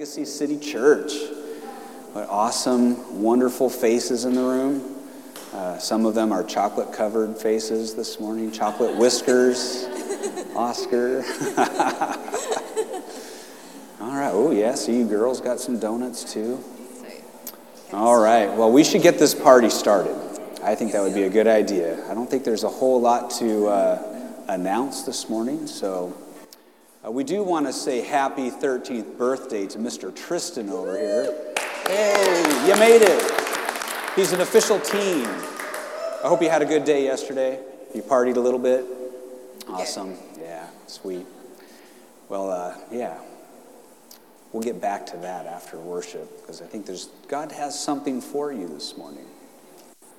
Legacy City Church. What awesome, wonderful faces in the room. Uh, some of them are chocolate covered faces this morning, chocolate whiskers. Oscar. All right. Oh, yeah. See, you girls got some donuts too. All right. Well, we should get this party started. I think that would be a good idea. I don't think there's a whole lot to uh, announce this morning, so uh, we do want to say happy 13th birthday to Mr. Tristan over here. Hey, you made it. He's an official teen. I hope you had a good day yesterday. You partied a little bit. Awesome. Yeah, sweet. Well, uh, yeah. We'll get back to that after worship because I think there's God has something for you this morning.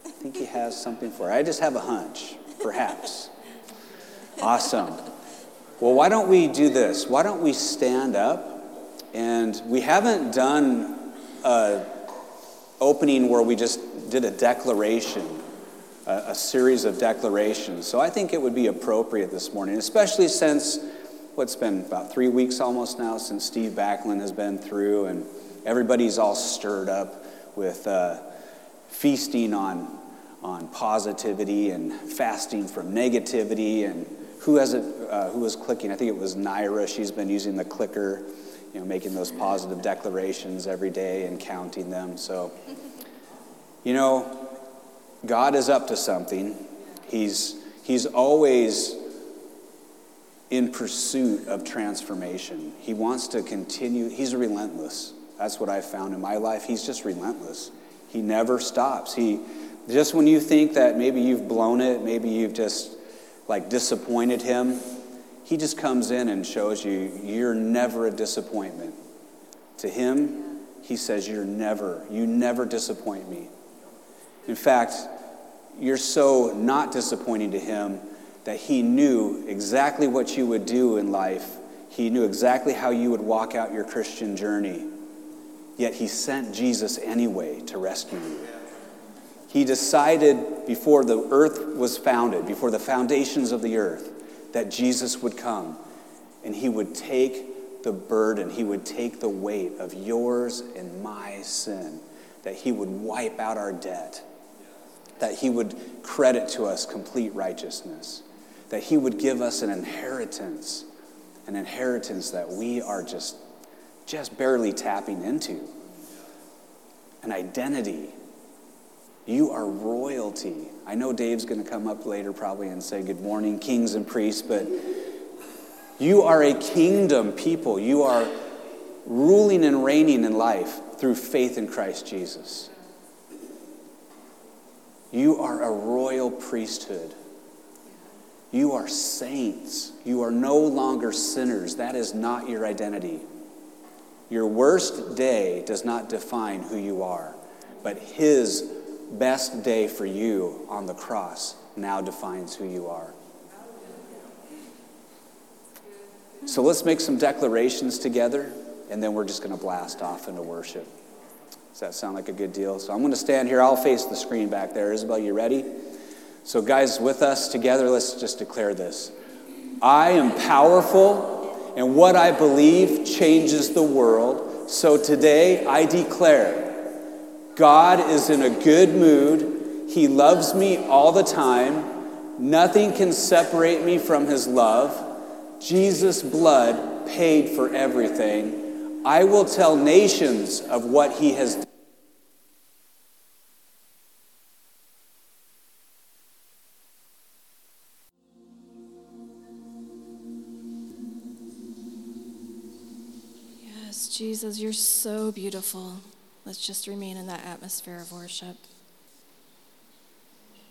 I think He has something for you. I just have a hunch, perhaps. Awesome. Well, why don't we do this? Why don't we stand up? And we haven't done an opening where we just did a declaration, a, a series of declarations. So I think it would be appropriate this morning, especially since what's been about three weeks almost now since Steve Backlund has been through, and everybody's all stirred up with uh, feasting on on positivity and fasting from negativity and who has it uh, who was clicking? I think it was naira. She's been using the clicker you know making those positive declarations every day and counting them. So you know god is up to something. He's he's always in pursuit of transformation. He wants to continue he's relentless. That's what i've found in my life. He's just relentless. He never stops. He just when you think that maybe you've blown it, maybe you've just like disappointed him, he just comes in and shows you you're never a disappointment. To him, he says, You're never, you never disappoint me. In fact, you're so not disappointing to him that he knew exactly what you would do in life. He knew exactly how you would walk out your Christian journey. Yet he sent Jesus anyway to rescue you. He decided before the earth was founded, before the foundations of the earth, that Jesus would come and he would take the burden, he would take the weight of yours and my sin, that he would wipe out our debt, that he would credit to us complete righteousness, that he would give us an inheritance, an inheritance that we are just just barely tapping into. An identity you are royalty. I know Dave's going to come up later probably and say good morning, kings and priests, but you are a kingdom people. You are ruling and reigning in life through faith in Christ Jesus. You are a royal priesthood. You are saints. You are no longer sinners. That is not your identity. Your worst day does not define who you are, but His best day for you on the cross now defines who you are. So let's make some declarations together, and then we're just going to blast off into worship. Does that sound like a good deal? So I'm going to stand here. I'll face the screen back there. Isabel, you ready? So, guys, with us together, let's just declare this I am powerful, and what I believe changes the world. So today, I declare God is in a good mood. He loves me all the time. Nothing can separate me from his love. Jesus' blood paid for everything. I will tell nations of what he has done. Yes, Jesus, you're so beautiful. Let's just remain in that atmosphere of worship.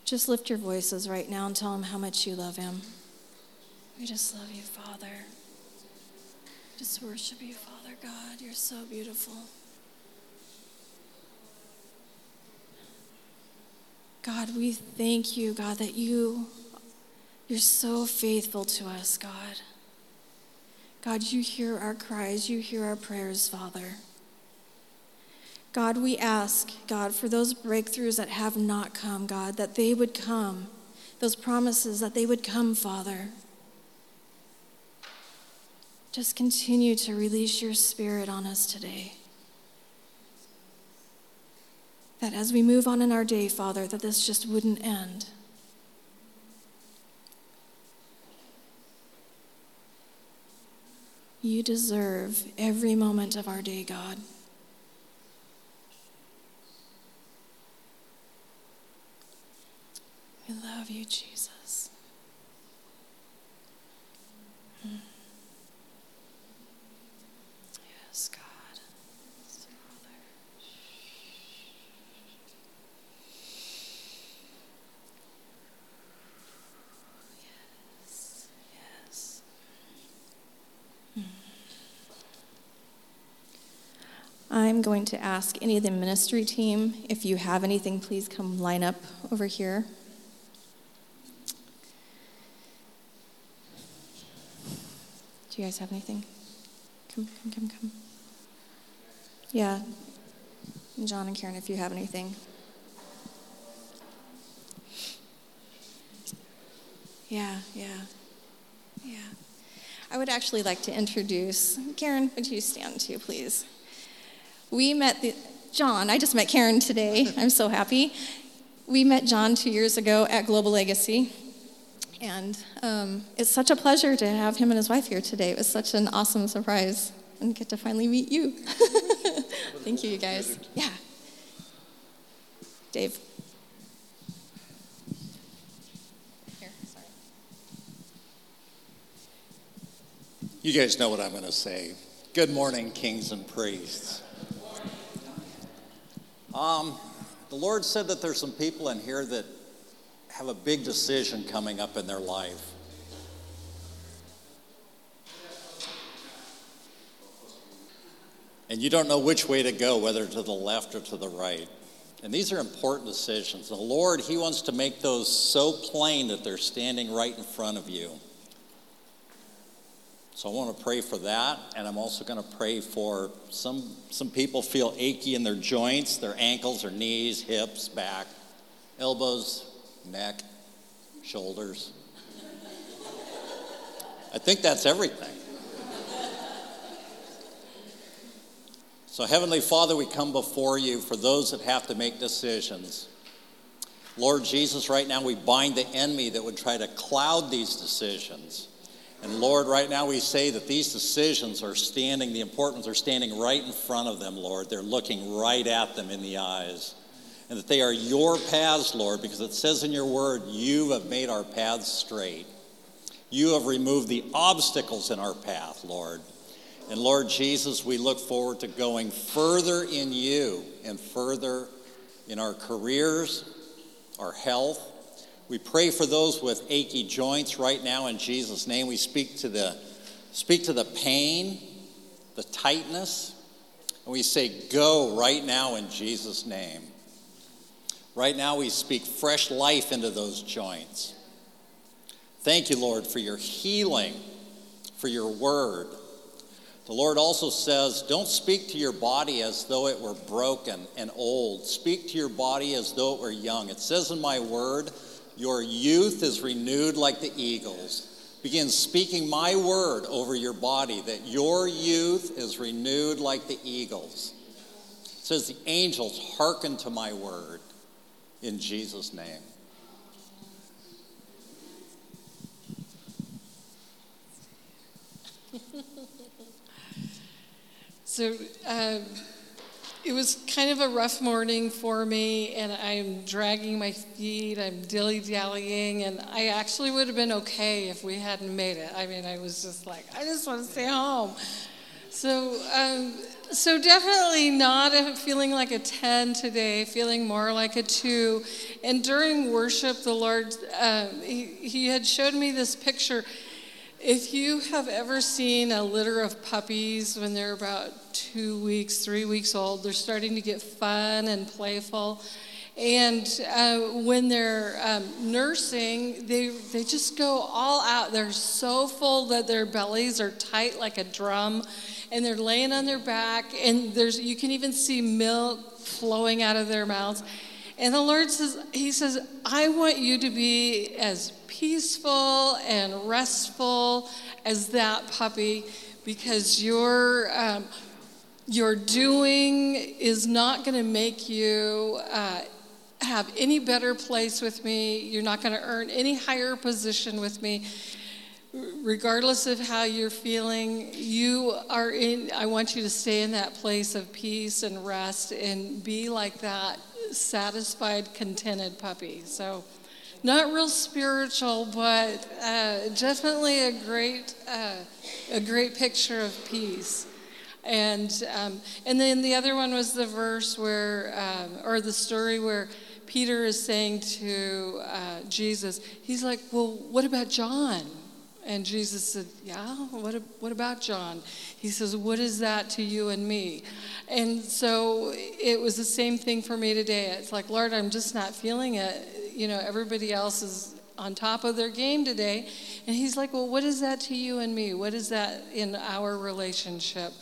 Just lift your voices right now and tell him how much you love him. We just love you, Father. Just worship you, Father God. You're so beautiful. God, we thank you, God, that you you're so faithful to us, God. God, you hear our cries, you hear our prayers, Father. God, we ask, God, for those breakthroughs that have not come, God, that they would come, those promises that they would come, Father. just continue to release your spirit on us today. That as we move on in our day, Father, that this just wouldn't end. You deserve every moment of our day, God. We love you, Jesus. Mm. Yes, God. Yes. Yes, yes. I'm going to ask any of the ministry team if you have anything, please come line up over here. Do you guys have anything? Come, come, come, come. Yeah. John and Karen, if you have anything. Yeah, yeah, yeah. I would actually like to introduce Karen. Would you stand too, please? We met the, John. I just met Karen today. I'm so happy. We met John two years ago at Global Legacy. And um, it's such a pleasure to have him and his wife here today. It was such an awesome surprise and get to finally meet you. Thank you, you guys. Yeah. Dave. Here, sorry. You guys know what I'm going to say. Good morning, kings and priests. Um, the Lord said that there's some people in here that have a big decision coming up in their life. And you don't know which way to go, whether to the left or to the right. And these are important decisions. The Lord, He wants to make those so plain that they're standing right in front of you. So I want to pray for that, and I'm also going to pray for some some people feel achy in their joints, their ankles, their knees, hips, back, elbows, neck, shoulders. I think that's everything. So, Heavenly Father, we come before you for those that have to make decisions. Lord Jesus, right now we bind the enemy that would try to cloud these decisions. And Lord, right now we say that these decisions are standing, the importance are standing right in front of them, Lord. They're looking right at them in the eyes and that they are your paths, Lord, because it says in your word, you have made our paths straight. You have removed the obstacles in our path, Lord. And Lord Jesus, we look forward to going further in you and further in our careers, our health. We pray for those with achy joints right now in Jesus' name. We speak to the speak to the pain, the tightness, and we say, Go right now in Jesus' name. Right now, we speak fresh life into those joints. Thank you, Lord, for your healing, for your word. The Lord also says, Don't speak to your body as though it were broken and old. Speak to your body as though it were young. It says in my word, Your youth is renewed like the eagles. Begin speaking my word over your body, that your youth is renewed like the eagles. It says, The angels hearken to my word in Jesus' name. so um, it was kind of a rough morning for me, and I'm dragging my feet, I'm dilly dallying, and I actually would have been okay if we hadn't made it. I mean, I was just like, I just want to stay home. So, um, so definitely not feeling like a 10 today, feeling more like a 2. And during worship, the Lord, um, he, he had showed me this picture. If you have ever seen a litter of puppies when they're about two weeks, three weeks old, they're starting to get fun and playful. And uh, when they're um, nursing, they, they just go all out. They're so full that their bellies are tight like a drum and they're laying on their back, and there's you can even see milk flowing out of their mouths. And the Lord says, He says, I want you to be as peaceful and restful as that puppy because your um, your doing is not going to make you uh, have any better place with me. You're not going to earn any higher position with me. Regardless of how you're feeling, you are in. I want you to stay in that place of peace and rest and be like that satisfied, contented puppy. So, not real spiritual, but uh, definitely a great, uh, a great picture of peace. And um, and then the other one was the verse where, um, or the story where Peter is saying to uh, Jesus, he's like, "Well, what about John?" And Jesus said, Yeah, what, what about John? He says, What is that to you and me? And so it was the same thing for me today. It's like, Lord, I'm just not feeling it. You know, everybody else is on top of their game today. And he's like, Well, what is that to you and me? What is that in our relationship?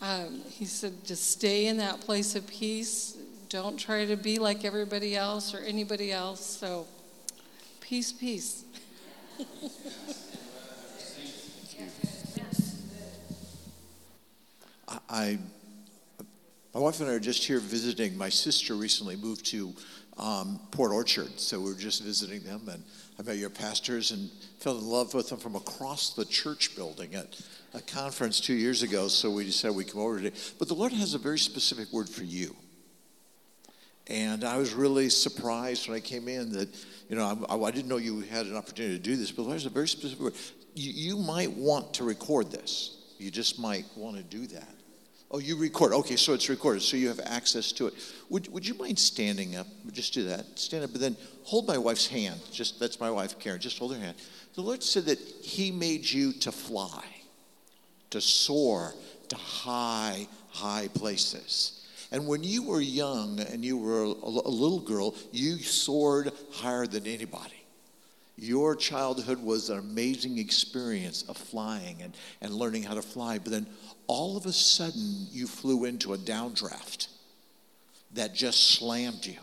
Um, he said, Just stay in that place of peace. Don't try to be like everybody else or anybody else. So, peace, peace. I, my wife and I are just here visiting. My sister recently moved to um, Port Orchard, so we are just visiting them. And I met your pastors and fell in love with them from across the church building at a conference two years ago. So we decided we'd come over today. But the Lord has a very specific word for you. And I was really surprised when I came in that, you know, I, I didn't know you had an opportunity to do this, but the Lord has a very specific word. You, you might want to record this. You just might want to do that. Oh, you record. Okay, so it's recorded, so you have access to it. Would, would you mind standing up? Just do that. Stand up, but then hold my wife's hand. Just that's my wife, Karen. Just hold her hand. The Lord said that He made you to fly, to soar to high, high places. And when you were young and you were a, a little girl, you soared higher than anybody. Your childhood was an amazing experience of flying and, and learning how to fly, but then all of a sudden you flew into a downdraft that just slammed you.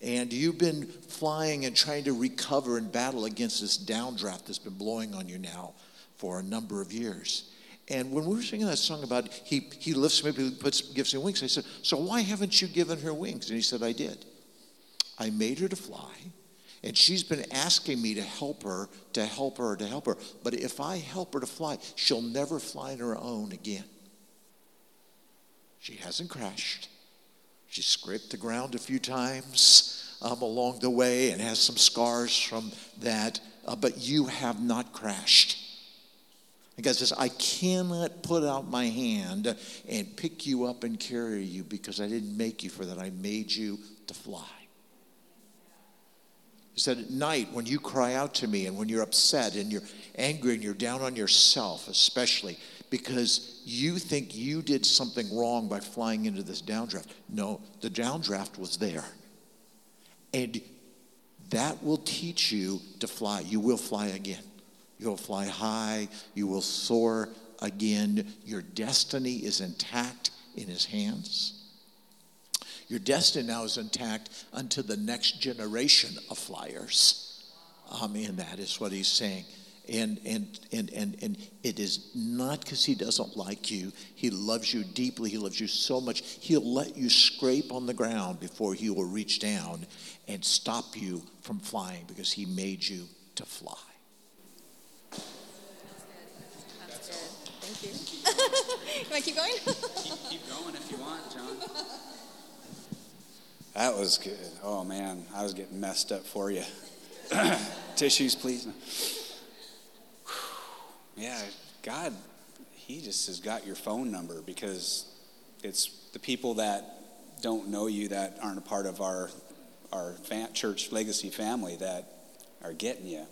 And you've been flying and trying to recover and battle against this downdraft that's been blowing on you now for a number of years. And when we were singing that song about he, he lifts me, he puts, gives me wings, I said, So why haven't you given her wings? And he said, I did. I made her to fly. And she's been asking me to help her, to help her, to help her. But if I help her to fly, she'll never fly on her own again. She hasn't crashed. She scraped the ground a few times um, along the way and has some scars from that. Uh, but you have not crashed. And God says, I cannot put out my hand and pick you up and carry you because I didn't make you for that. I made you to fly. Said, At night, when you cry out to me and when you're upset and you're angry and you're down on yourself, especially because you think you did something wrong by flying into this downdraft. No, the downdraft was there. And that will teach you to fly. You will fly again. You'll fly high. You will soar again. Your destiny is intact in His hands. Your destiny now is intact unto the next generation of flyers. Um, and that is what he's saying. And, and, and, and, and it is not because he doesn't like you. He loves you deeply. He loves you so much. He'll let you scrape on the ground before he will reach down and stop you from flying because he made you to fly. That's good. Thank you. Can I keep going? keep, keep going if you want, John. That was good. Oh man, I was getting messed up for you. Tissues, please. yeah, God, He just has got your phone number because it's the people that don't know you that aren't a part of our our church legacy family that are getting you.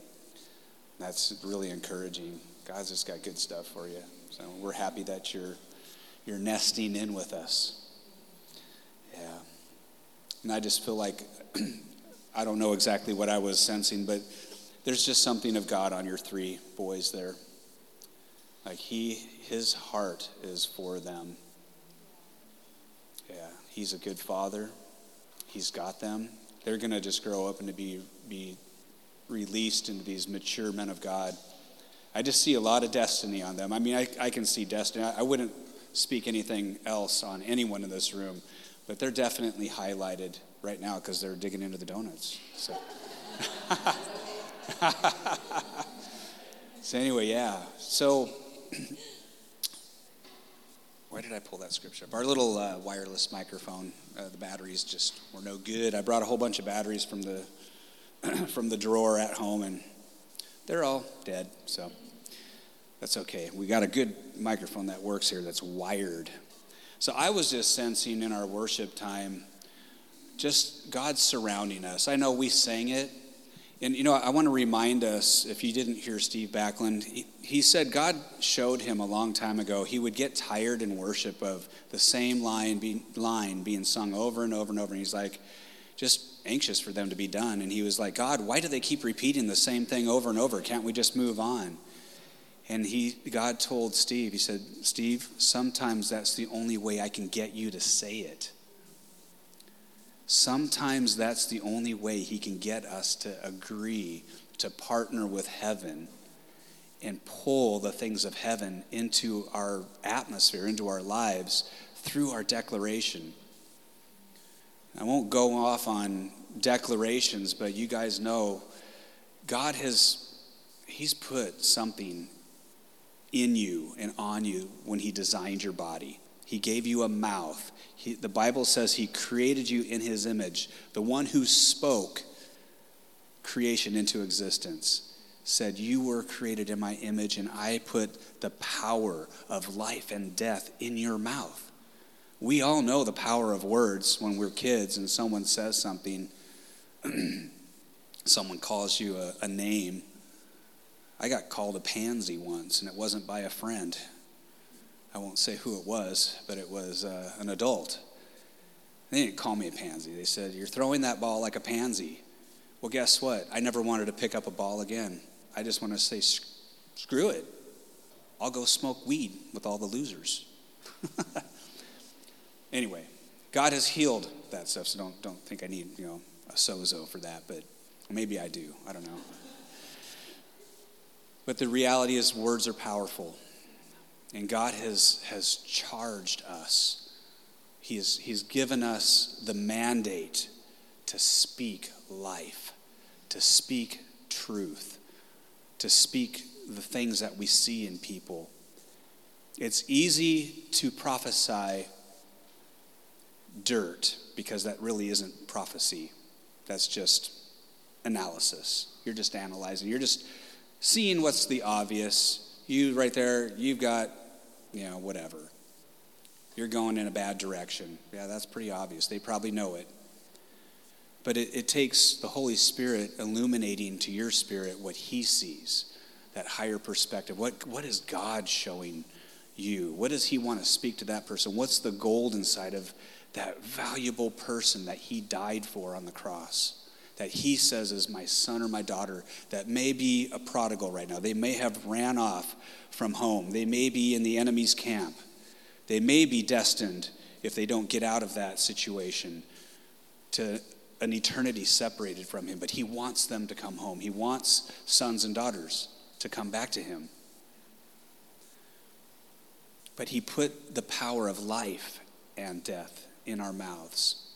That's really encouraging. God's just got good stuff for you. So we're happy that you're you're nesting in with us. Yeah. And I just feel like, I don't know exactly what I was sensing, but there's just something of God on your three boys there. Like he, his heart is for them. Yeah, he's a good father. He's got them. They're going to just grow up and to be, be released into these mature men of God. I just see a lot of destiny on them. I mean, I, I can see destiny. I, I wouldn't speak anything else on anyone in this room, but they're definitely highlighted right now because they're digging into the donuts. So. so anyway, yeah. So where did I pull that scripture up? Our little uh, wireless microphone, uh, the batteries just were no good. I brought a whole bunch of batteries from the from the drawer at home, and they're all dead. So that's okay. We got a good microphone that works here. That's wired. So I was just sensing in our worship time, just God surrounding us. I know we sang it, and you know, I want to remind us if you didn't hear Steve Backlund, he, he, said God showed him a long time ago he would get tired in worship of the same line, be, line being sung over and over and over. And he's like, just anxious for them to be done. And he was like, God, why do they keep repeating the same thing over and over? Can't we just move on? And he, God told Steve, he said, Steve, sometimes that's the only way I can get you to say it. Sometimes that's the only way he can get us to agree to partner with heaven and pull the things of heaven into our atmosphere, into our lives through our declaration. I won't go off on declarations, but you guys know God has he's put something in you and on you when he designed your body. He gave you a mouth. He, the Bible says he created you in his image. The one who spoke creation into existence said, You were created in my image, and I put the power of life and death in your mouth. We all know the power of words when we're kids and someone says something, someone calls you a, a name. I got called a pansy once, and it wasn't by a friend. I won't say who it was, but it was uh, an adult. They didn't call me a pansy. They said, You're throwing that ball like a pansy. Well, guess what? I never wanted to pick up a ball again. I just want to say, Screw it. I'll go smoke weed with all the losers. anyway, God has healed that stuff, so don't, don't think I need, you know, a sozo for that, but maybe I do. I don't know. But the reality is, words are powerful. And God has, has charged us. He he's given us the mandate to speak life, to speak truth, to speak the things that we see in people. It's easy to prophesy dirt because that really isn't prophecy. That's just analysis. You're just analyzing. You're just seeing what's the obvious you right there, you've got, you know, whatever. You're going in a bad direction. Yeah, that's pretty obvious. They probably know it. But it, it takes the Holy Spirit illuminating to your spirit what He sees, that higher perspective. What, what is God showing you? What does He want to speak to that person? What's the gold inside of that valuable person that He died for on the cross? That he says is my son or my daughter that may be a prodigal right now. They may have ran off from home. They may be in the enemy's camp. They may be destined, if they don't get out of that situation, to an eternity separated from him. But he wants them to come home. He wants sons and daughters to come back to him. But he put the power of life and death in our mouths.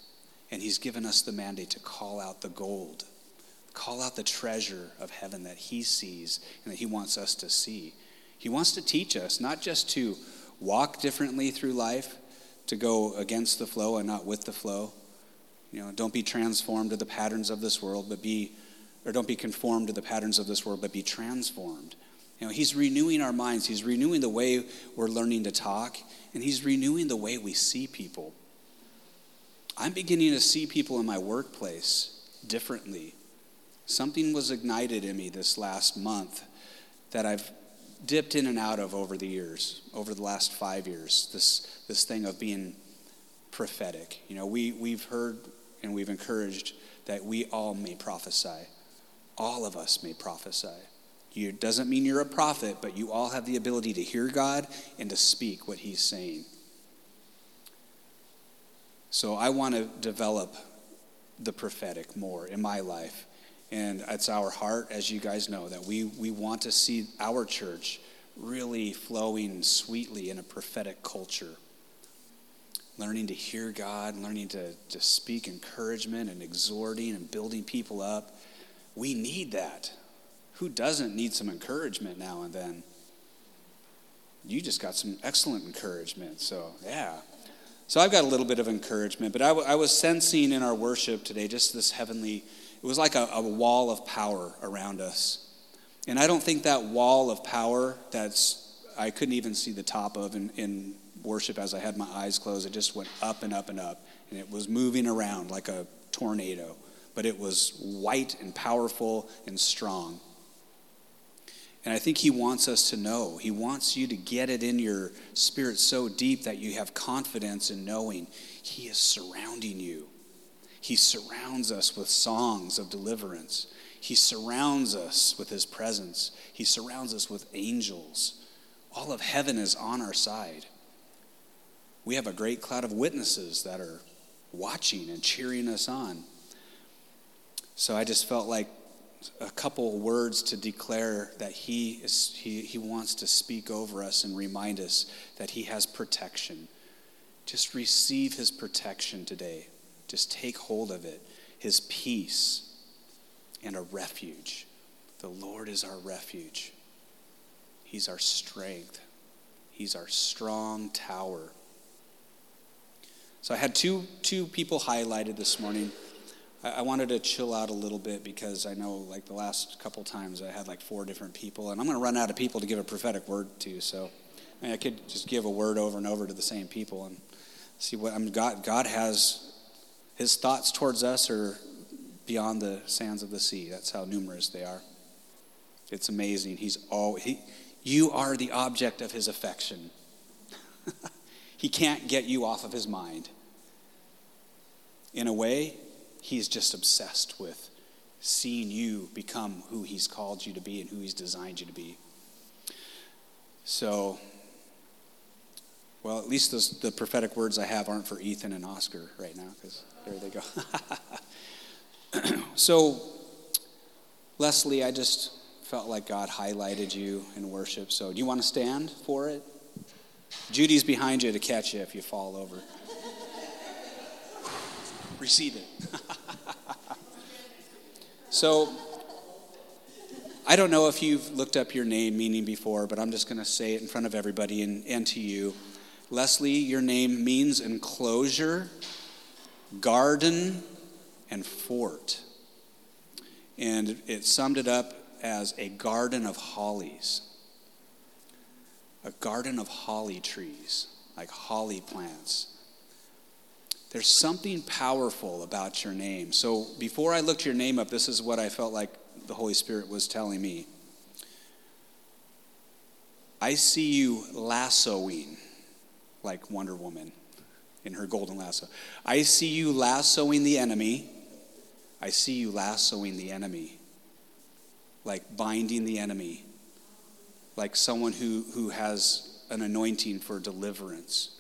And He's given us the mandate to call out the gold, call out the treasure of heaven that He sees and that He wants us to see. He wants to teach us not just to walk differently through life, to go against the flow and not with the flow. You know, don't be transformed to the patterns of this world, but be, or don't be conformed to the patterns of this world, but be transformed. You know, he's renewing our minds. He's renewing the way we're learning to talk, and he's renewing the way we see people. I'm beginning to see people in my workplace differently. Something was ignited in me this last month that I've dipped in and out of over the years, over the last five years. This, this thing of being prophetic. You know, we, we've heard and we've encouraged that we all may prophesy. All of us may prophesy. It doesn't mean you're a prophet, but you all have the ability to hear God and to speak what He's saying. So I want to develop the prophetic more in my life And it's our heart, as you guys know, that we, we want to see our church really flowing sweetly in a prophetic culture. Learning to hear God, learning to, to speak encouragement and exhorting and building people up. We need that. Who doesn't need some encouragement now and then? You just got some excellent encouragement. So, yeah. So, I've got a little bit of encouragement, but I, w- I was sensing in our worship today just this heavenly, it was like a, a wall of power around us. And I don't think that wall of power that's, I couldn't even see the top of in, in worship as I had my eyes closed. It just went up and up and up. And it was moving around like a tornado. But it was white and powerful and strong. And I think he wants us to know. He wants you to get it in your spirit so deep that you have confidence in knowing he is surrounding you. He surrounds us with songs of deliverance. He surrounds us with his presence. He surrounds us with angels. All of heaven is on our side. We have a great cloud of witnesses that are watching and cheering us on. So I just felt like a couple words to declare that he, is, he, he wants to speak over us and remind us that he has protection. Just receive his protection today. Just take hold of it. His peace and a refuge. The Lord is our refuge. He's our strength. He's our strong tower. So I had two, two people highlighted this morning. I, I wanted to chill out a little bit because I know, like the last couple times, I had like four different people, and I'm going to run out of people to give a prophetic word to. So I, mean, I could just give a word over and over to the same people and see what I mean, God. God has His thoughts towards us are beyond the sands of the sea. That's how numerous they are. It's amazing. He's all he. You are the object of His affection. He can't get you off of his mind. In a way, he's just obsessed with seeing you become who he's called you to be and who he's designed you to be. So, well, at least those, the prophetic words I have aren't for Ethan and Oscar right now, because there they go. so, Leslie, I just felt like God highlighted you in worship. So, do you want to stand for it? Judy's behind you to catch you if you fall over. Receive it. so, I don't know if you've looked up your name meaning before, but I'm just going to say it in front of everybody and, and to you. Leslie, your name means enclosure, garden, and fort. And it summed it up as a garden of hollies a garden of holly trees, like holly plants. There's something powerful about your name. So before I looked your name up, this is what I felt like the Holy Spirit was telling me. I see you lassoing like Wonder Woman in her golden lasso. I see you lassoing the enemy. I see you lassoing the enemy, like binding the enemy like someone who, who has an anointing for deliverance.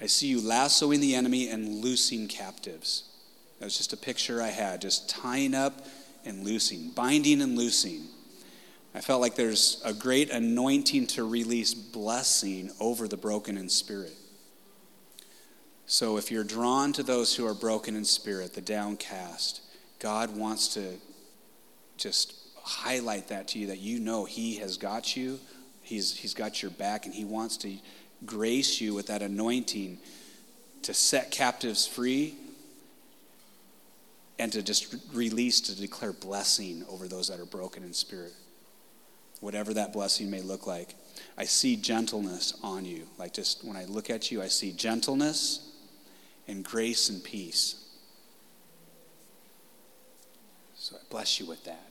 I see you lassoing the enemy and loosing captives. That was just a picture I had, just tying up and loosing, binding and loosing. I felt like there's a great anointing to release blessing over the broken in spirit. So if you're drawn to those who are broken in spirit, the downcast, God wants to just highlight that to you that you know He has got you, He's, he's got your back, and He wants to grace you with that anointing to set captives free and to just release, to declare blessing over those that are broken in spirit. Whatever that blessing may look like. I see gentleness on you. Like just when I look at you, I see gentleness and grace and peace. So I bless you with that.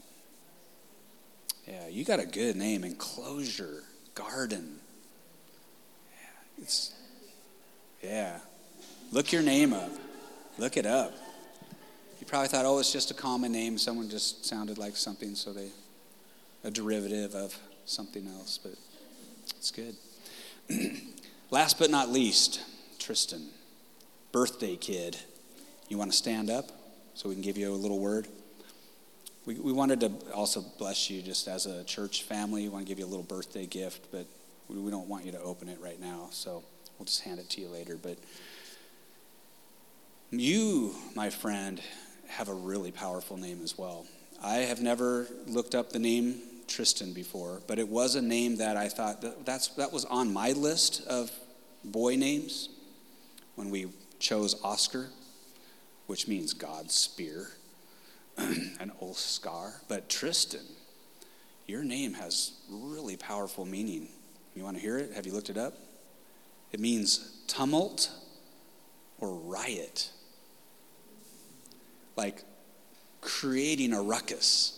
Yeah, you got a good name. Enclosure, garden. It's, yeah. Look your name up. Look it up. You probably thought, oh, it's just a common name. Someone just sounded like something, so they, a derivative of something else, but it's good. Last but not least, Tristan, birthday kid. You want to stand up so we can give you a little word? we, we wanted to also bless you just as a church family. We want to give you a little birthday gift, but we, don't want you to open it right now. So we'll just hand it to you later. But you, my friend, have a really powerful name as well. I have never looked up the name Tristan before, but it was a name that I thought that, that's, that was on my list of boy names when we chose Oscar, which means God's spear, an Oscar. But Tristan, your name has really powerful meaning. You want to hear it? Have you looked it up? It means tumult or riot. Like creating a ruckus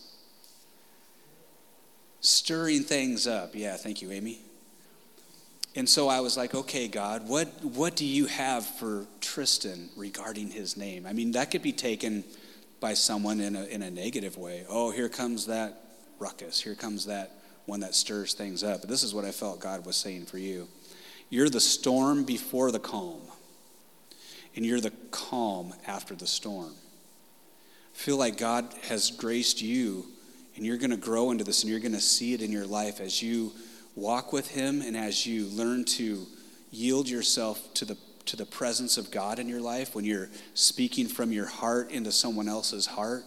stirring things up. Yeah, thank you, Amy. And so I was like, okay, God, what, what do you have for Tristan regarding his name? I mean, that could be taken by someone in a, in a negative way. Oh, here comes that ruckus. Here comes that one that stirs things up. But this is what I felt God was saying for you. You're the storm before the calm, and you're the calm after the storm. I feel like God has graced you and you're going to grow into this and you're going to see it in your life as you walk with Him and as you learn to yield yourself to the, to the presence of God in your life, when you're speaking from your heart into someone else's heart,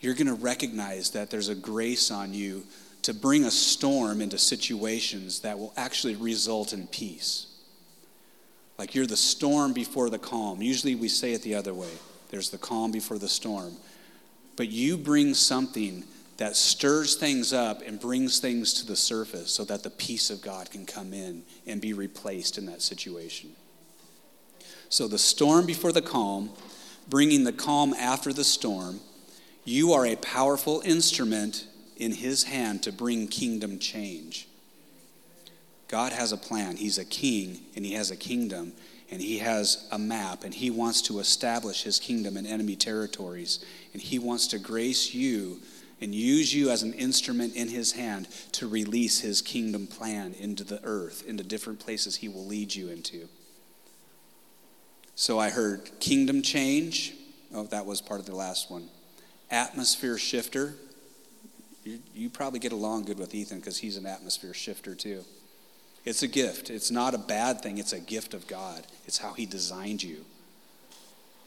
you're going to recognize that there's a grace on you to bring a storm into situations that will actually result in peace. Like you're the storm before the calm. Usually we say it the other way there's the calm before the storm. But you bring something that stirs things up and brings things to the surface so that the peace of God can come in and be replaced in that situation. So, the storm before the calm, bringing the calm after the storm, you are a powerful instrument in His hand to bring kingdom change. God has a plan. He's a king and He has a kingdom and He has a map and He wants to establish His kingdom in enemy territories and He wants to grace you and use you as an instrument in his hand to release his kingdom plan into the earth, into different places he will lead you into. So I heard kingdom change. Oh, that was part of the last one. Atmosphere shifter. You, probably get along good with Ethan because he's an atmosphere shifter too. It's a gift. It's not a bad thing, it's a gift of God. It's how he designed you.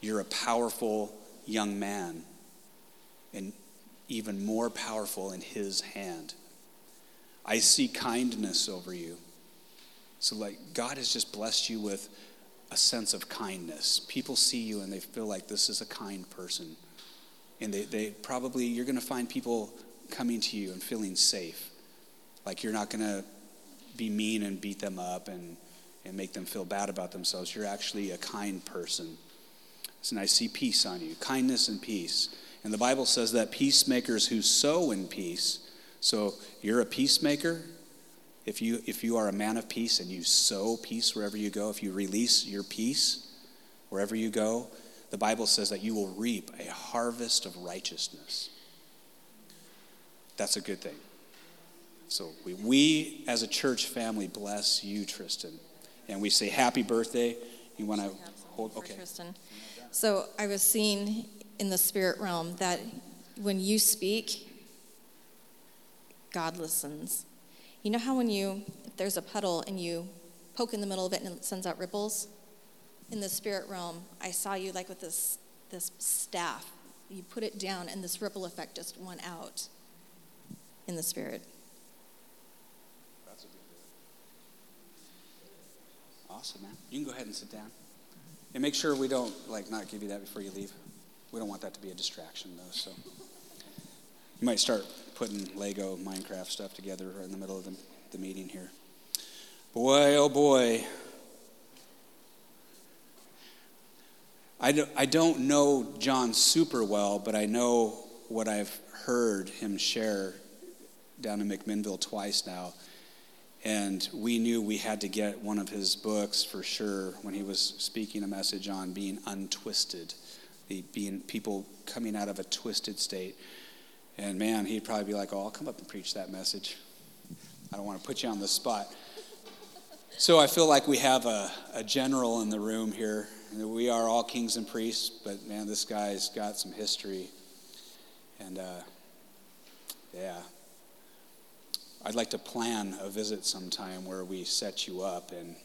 You're a powerful young man. And even more powerful in His hand. I see kindness over you. So, like, God has just blessed you with a sense of kindness. People see you and they feel like this is a kind person. And they, they probably, you're going to find people coming to you and feeling safe. Like, you're not going to be mean and beat them up and, and make them feel bad about themselves. You're actually a kind person. So, and I see peace on you kindness and peace. And the Bible says that peacemakers who sow in peace, so you're a peacemaker. If you, if you are a man of peace and you sow peace wherever you go, if you release your peace wherever you go, the Bible says that you will reap a harvest of righteousness. That's a good thing. So we, we as a church family bless you, Tristan. And we say happy birthday. You want to hold? Okay. Tristan. So I was seeing in the spirit realm that when you speak, God listens. You know how when you, if there's a puddle and you poke in the middle of it and it sends out ripples? In the spirit realm, I saw you like with this, this staff. You put it down and this ripple effect just went out in the spirit. Awesome, man. You can go ahead and sit down. And make sure we don't like not give you that before you leave. We don't want that to be a distraction, though. So you might start putting Lego Minecraft stuff together in the middle of the, the meeting here. Boy, oh boy. I I don't know John super well, but I know what I've heard him share down in McMinnville twice now. And we knew we had to get one of his books for sure when he was speaking a message on being untwisted the being people coming out of a twisted state. And man, he'd probably be like, "Oh, I'll come up and preach that message." I don't want to put you on the spot. So I feel like we have a, a general in the room here. We are all kings and priests, but man, this guy's got some history. And uh, yeah, I'd like to plan a visit sometime where we set you up and,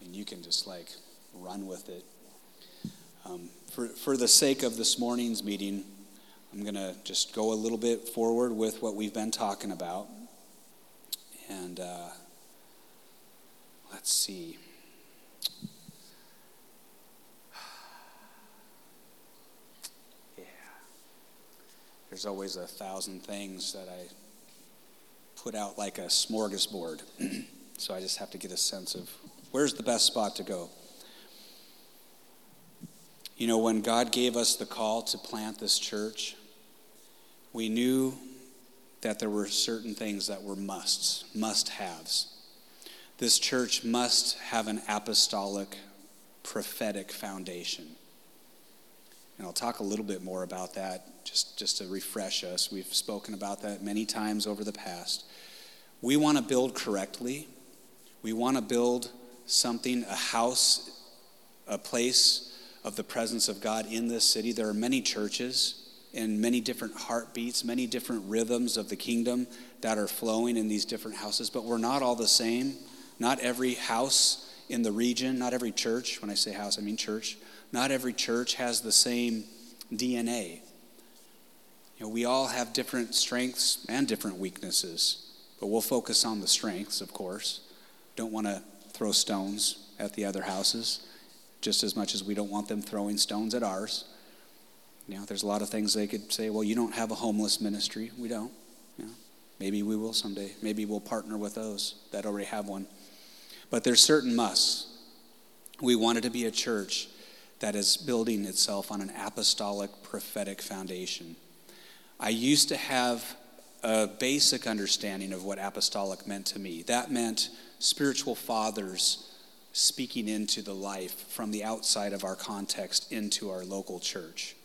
and you can just like run with it. Um, for, for the sake of this morning's meeting, I'm going to just go a little bit forward with what we've been talking about. And uh, let's see. Yeah. There's always a thousand things that I put out like a smorgasbord. so I just have to get a sense of where's the best spot to go. You know, when God gave us the call to plant this church, we knew that there were certain things that were musts, must haves. This church must have an apostolic, prophetic foundation. And I'll talk a little bit more about that just, just to refresh us. We've spoken about that many times over the past. We want to build correctly. We want to build something, a house, a place of the presence of God in this city. There are many churches and many different heartbeats, many different rhythms of the kingdom that are flowing in these different houses, but we're not all the same. Not every house in the region, not every church, when I say house, I mean church, not every church has the same DNA. You know, we all have different strengths and different weaknesses, but we'll focus on the strengths, of course. Don't want to throw stones at the other houses just as much as we don't want them throwing stones at ours. You know, there's a lot of things they could say, well, you don't have a homeless ministry. We don't. You know, maybe we will someday. Maybe we'll partner with those that already have one. But there's certain musts. We wanted to be a church that is building itself on an apostolic prophetic foundation. I used to have a basic understanding of what apostolic meant to me. That meant spiritual fathers speaking into the life from the outside of our context into our local church.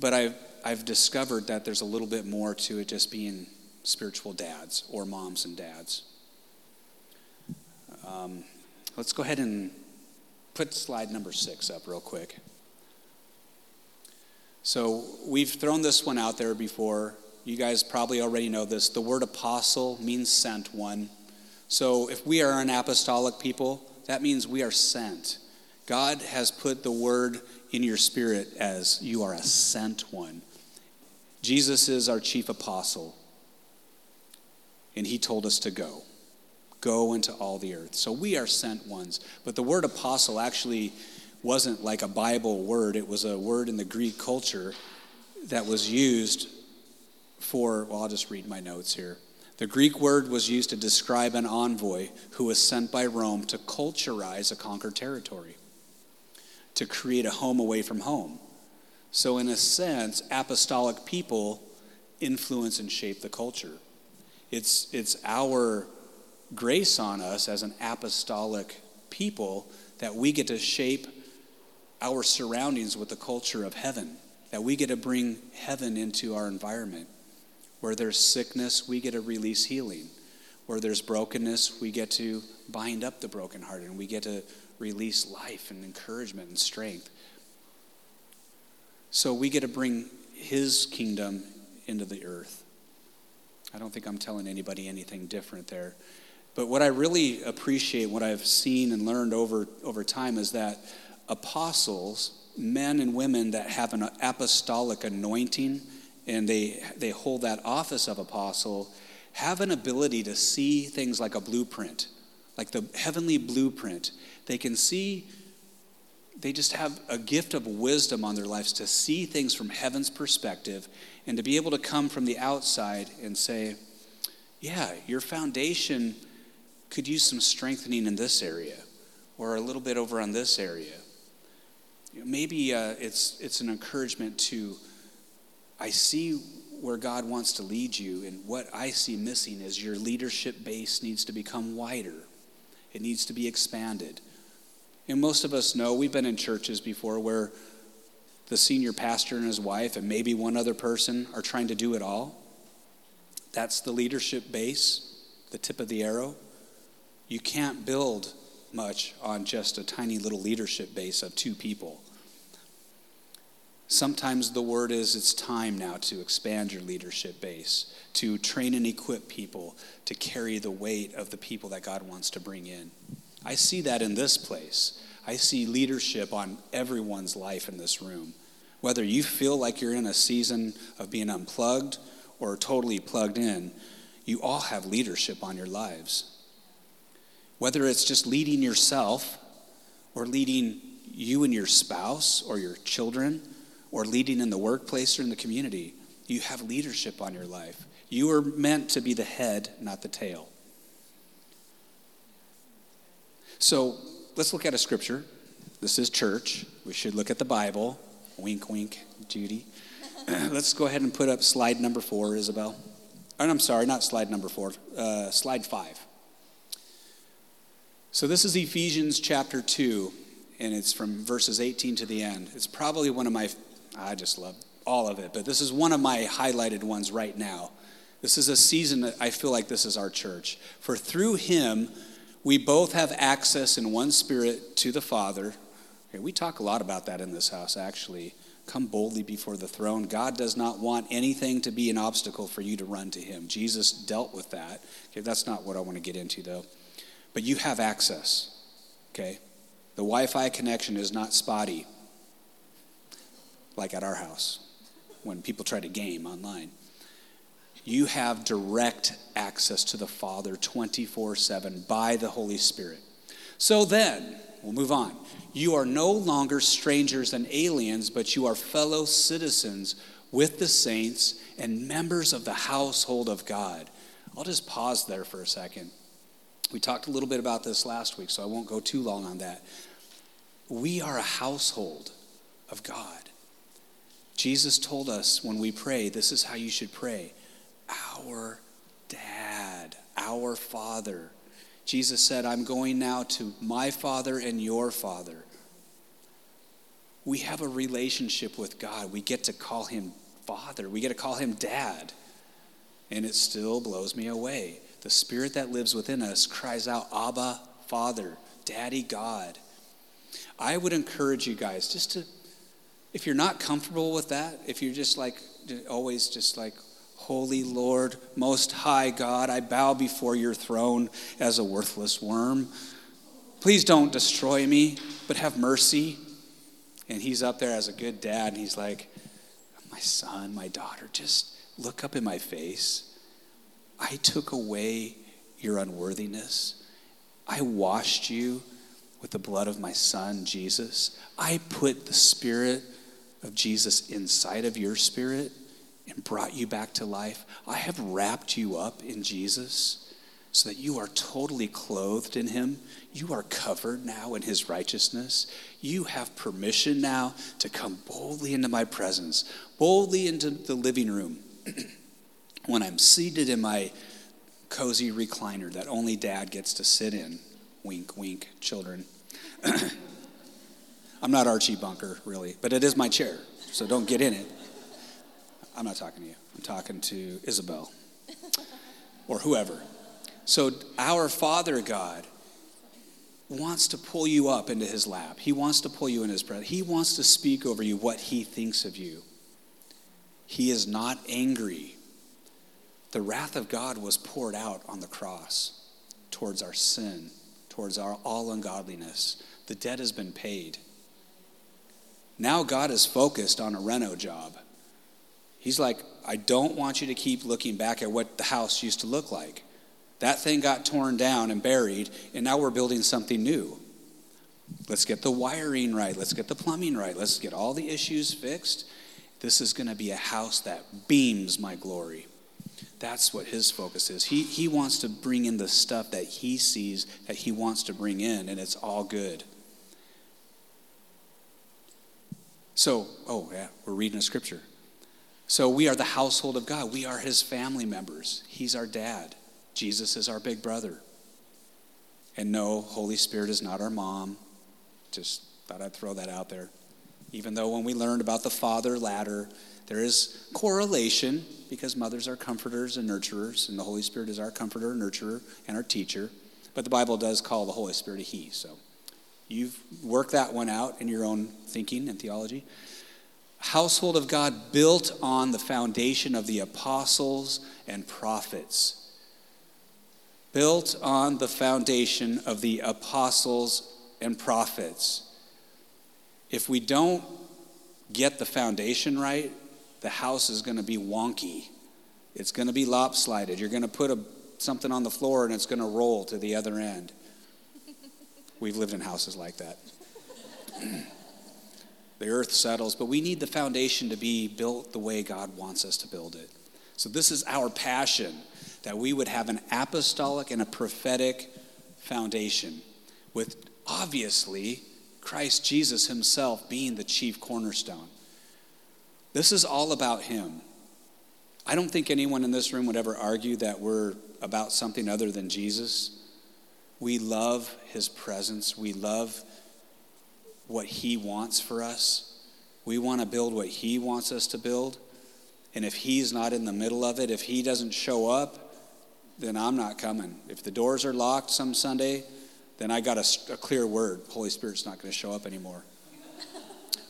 But I've, I've discovered that there's a little bit more to it just being spiritual dads or moms and dads. Um, let's go ahead and put slide number six up real quick. So we've thrown this one out there before. You guys probably already know this. The word apostle means sent one. So if we are an apostolic people, that means we are sent. God has put the word in your spirit as you are a sent one. Jesus is our chief apostle, and he told us to go. Go into all the earth. So we are sent ones. But the word apostle actually wasn't like a Bible word, it was a word in the Greek culture that was used for, well, I'll just read my notes here. The Greek word was used to describe an envoy who was sent by Rome to culturize a conquered territory to create a home away from home. So, in a sense, apostolic people influence and shape the culture. It's, it's our grace on us as an apostolic people that we get to shape our surroundings with the culture of heaven, that we get to bring heaven into our environment. Where there's sickness, we get to release healing. Where there's brokenness, we get to bind up the brokenhearted and we get to release life and encouragement and strength. So we get to bring his kingdom into the earth. I don't think I'm telling anybody anything different there. But what I really appreciate, what I've seen and learned over, over time, is that apostles, men and women that have an apostolic anointing and they, they hold that office of apostle, have an ability to see things like a blueprint, like the heavenly blueprint. They can see, they just have a gift of wisdom on their lives to see things from heaven's perspective and to be able to come from the outside and say, yeah, your foundation could use some strengthening in this area or a little bit over on this area. Maybe uh, it's, it's an encouragement to, I see where God wants to lead you, and what I see missing is your leadership base needs to become wider, it needs to be expanded. And most of us know we've been in churches before where the senior pastor and his wife, and maybe one other person, are trying to do it all. That's the leadership base, the tip of the arrow. You can't build much on just a tiny little leadership base of two people. Sometimes the word is it's time now to expand your leadership base, to train and equip people to carry the weight of the people that God wants to bring in. I see that in this place. I see leadership on everyone's life in this room. Whether you feel like you're in a season of being unplugged or totally plugged in, you all have leadership on your lives. Whether it's just leading yourself or leading you and your spouse or your children or leading in the workplace or in the community, you have leadership on your life. You are meant to be the head, not the tail. So let's look at a scripture. This is church. We should look at the Bible. Wink, wink, Judy. let's go ahead and put up slide number four, Isabel. Oh, I'm sorry, not slide number four, uh, slide five. So this is Ephesians chapter 2, and it's from verses 18 to the end. It's probably one of my, I just love all of it, but this is one of my highlighted ones right now. This is a season that I feel like this is our church. For through him, we both have access in one spirit to the Father. Okay, we talk a lot about that in this house, actually. Come boldly before the throne. God does not want anything to be an obstacle for you to run to Him. Jesus dealt with that. Okay, that's not what I want to get into, though. But you have access, okay? The Wi Fi connection is not spotty, like at our house when people try to game online you have direct access to the Father 24 7 by the Holy Spirit. So then, we'll move on. You are no longer strangers and aliens, but you are fellow citizens with the saints and members of the household of God. I'll just pause there for a second. We talked a little bit about this last week, so I won't go too long on that. We are a household of God. Jesus told us when we pray, this is how you should pray our dad, our father. Jesus said, I'm going now to my father and your father. We have a relationship with God. We get to call him father, we get to call him dad. And it still blows me away. The spirit that lives within us cries out, Abba, Father, Daddy God. I would encourage you guys just to, if you're not comfortable with that, if you're just like, always just like, Holy Lord, Most High God, I bow before your throne as a worthless worm. Please don't destroy me, but have mercy. And he's up there as a good dad, and he's like, My son, my daughter, just look up in my face. I took away your unworthiness. I washed you with the blood of my son, Jesus. I put the spirit of Jesus inside of your spirit and brought you back to life. I have wrapped you up in Jesus so that you are totally clothed in him. You are covered now in his righteousness. You have permission now to come boldly into my presence, boldly into the living room when I'm seated in my cozy recliner that only dad gets to sit in. Wink, wink, children. I'm not Archie Bunker, really, but it is my chair, so don't get in it. I'm not talking to you. I'm talking to Isabel or whoever. So, our Father God wants to pull you up into his lap. He wants to pull you in his presence. He wants to speak over you what he thinks of you. He is not angry. The wrath of God was poured out on the cross towards our sin, towards our all ungodliness. The debt has been paid. Now God is focused on a reno job. He's like, I don't want you to keep looking back at what the house used to look like. That thing got torn down and buried, and now we're building something new. Let's get the wiring right. Let's get the plumbing right. Let's get all the issues fixed. This is going to be a house that beams my glory. That's what his focus is. He, he wants to bring in the stuff that he sees that he wants to bring in, and it's all good. So, oh, yeah, we're reading a scripture. So we are the household of God. We are his family members. He's our dad. Jesus is our big brother. And no, Holy Spirit is not our mom. Just thought I'd throw that out there. Even though when we learned about the father ladder, there is correlation because mothers are comforters and nurturers, and the Holy Spirit is our comforter, nurturer, and our teacher. But the Bible does call the Holy Spirit a He. So you've worked that one out in your own thinking and theology. household of God built on the foundation of the apostles and prophets. Built on the foundation of the apostles and prophets. If we don't get the foundation right, the house is going to be wonky. It's going to be lopsided. You're going to put a, something on the floor and it's going to roll to the other end. We've lived in houses like that. the earth settles, but we need the foundation to be built the way God wants us to build it. So, this is our passion that we would have an apostolic and a prophetic foundation with obviously Christ Jesus himself being the chief cornerstone. This is all about him. I don't think anyone in this room would ever argue that we're about something other than Jesus. We love his presence. We love what he wants for us. We want to build what he wants us to build. And if he's not in the middle of it, if he doesn't show up, then I'm not coming. If the doors are locked some Sunday, then I got a, a clear word. Holy Spirit's not going to show up anymore.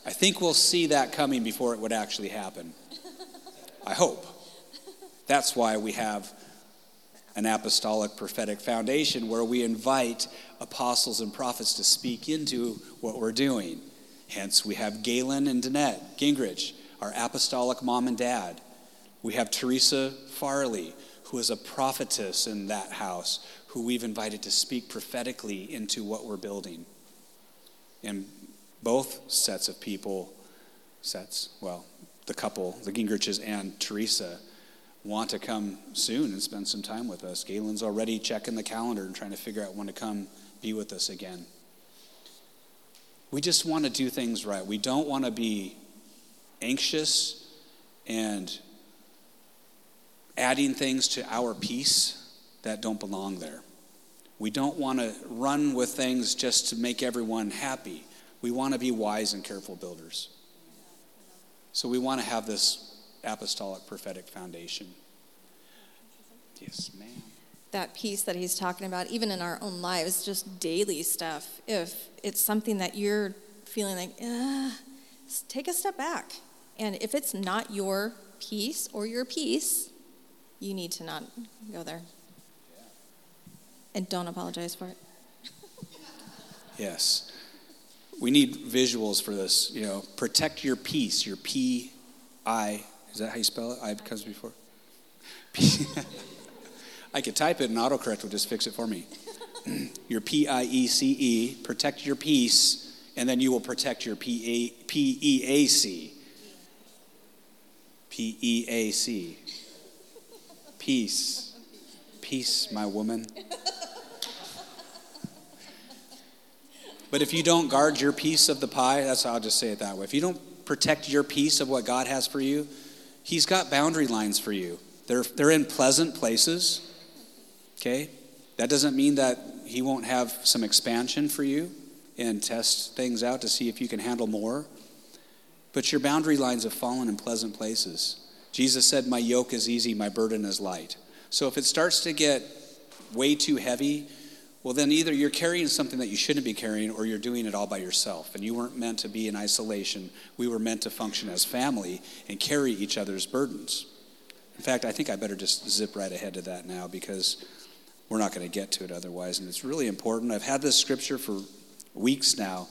I think we'll see that coming before it would actually happen. I hope. That's why we have an apostolic prophetic foundation where we invite apostles and prophets to speak into what we're doing. Hence, we have Galen and Danette Gingrich, our apostolic mom and dad. We have Teresa Farley, who is a prophetess in that house, who we've invited to speak prophetically into what we're building. And both sets of people, sets, well, the couple, the Gingriches and Teresa, want to come soon and spend some time with us. Galen's already checking the calendar and trying to figure out when to come be with us again. We just want to do things right. We don't want to be anxious and adding things to our peace that don't belong there. We don't want to run with things just to make everyone happy. We want to be wise and careful builders. So we want to have this apostolic prophetic foundation. Yes, ma'am. That peace that he's talking about, even in our own lives, just daily stuff. If it's something that you're feeling like, take a step back. And if it's not your peace or your peace, you need to not go there. And don't apologize for it. yes. We need visuals for this. You know, protect your peace, your P I. Is that how you spell it? I comes before? I could type it and autocorrect would just fix it for me. your P I E C E, protect your peace, and then you will protect your P E A C. P E A C. Peace. Peace, my woman. But if you don't guard your piece of the pie, that's how I'll just say it that way. If you don't protect your piece of what God has for you, He's got boundary lines for you. They're, they're in pleasant places, okay? That doesn't mean that He won't have some expansion for you and test things out to see if you can handle more. But your boundary lines have fallen in pleasant places. Jesus said, My yoke is easy, my burden is light. So if it starts to get way too heavy, well, then either you're carrying something that you shouldn't be carrying or you're doing it all by yourself. And you weren't meant to be in isolation. We were meant to function as family and carry each other's burdens. In fact, I think I better just zip right ahead to that now because we're not going to get to it otherwise. And it's really important. I've had this scripture for weeks now.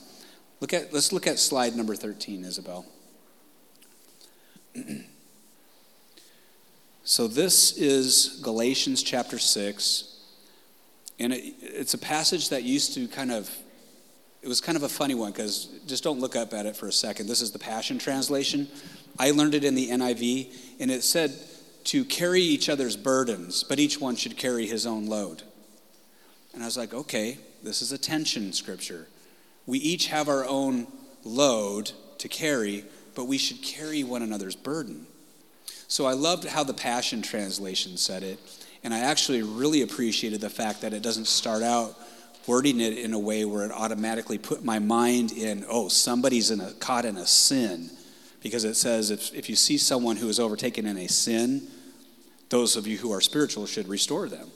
Look at, let's look at slide number 13, Isabel. so this is Galatians chapter 6 and it, it's a passage that used to kind of, it was kind of a funny one because just don't look up at it for a second. This is the Passion Translation. I learned it in the NIV, and it said to carry each other's burdens, but each one should carry his own load. And I was like, okay, this is a tension scripture. We each have our own load to carry, but we should carry one another's burden. So I loved how the Passion Translation said it. And I actually really appreciated the fact that it doesn't start out wording it in a way where it automatically put my mind in, oh, somebody's in a, caught in a sin. Because it says if, if you see someone who is overtaken in a sin, those of you who are spiritual should restore them.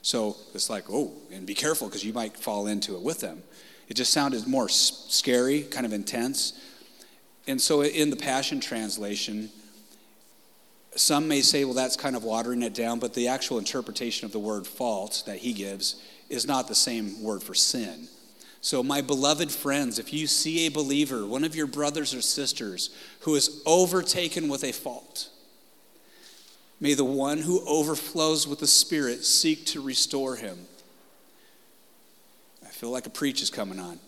So it's like, oh, and be careful because you might fall into it with them. It just sounded more scary, kind of intense. And so in the Passion Translation, some may say, well, that's kind of watering it down, but the actual interpretation of the word fault that he gives is not the same word for sin. So, my beloved friends, if you see a believer, one of your brothers or sisters, who is overtaken with a fault, may the one who overflows with the Spirit seek to restore him. I feel like a preach is coming on.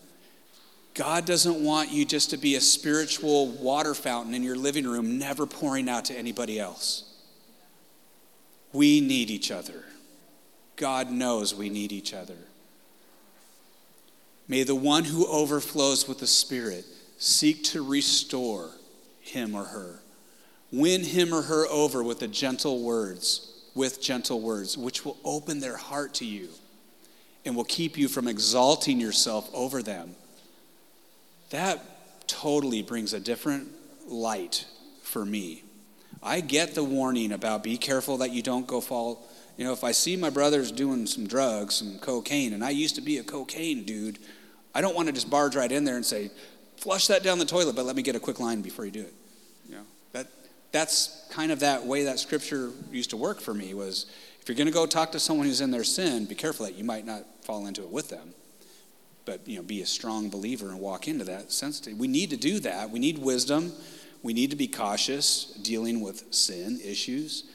God doesn't want you just to be a spiritual water fountain in your living room, never pouring out to anybody else. We need each other. God knows we need each other. May the one who overflows with the Spirit seek to restore him or her. Win him or her over with the gentle words, with gentle words, which will open their heart to you and will keep you from exalting yourself over them that totally brings a different light for me. I get the warning about be careful that you don't go fall. You know, if I see my brothers doing some drugs, some cocaine, and I used to be a cocaine dude, I don't want to just barge right in there and say, flush that down the toilet, but let me get a quick line before you do it. You know, that, that's kind of that way that scripture used to work for me was if you're going to go talk to someone who's in their sin, be careful that you might not fall into it with them but you know, be a strong believer and walk into that sensitive. We need to do that. We need wisdom. We need to be cautious dealing with sin issues.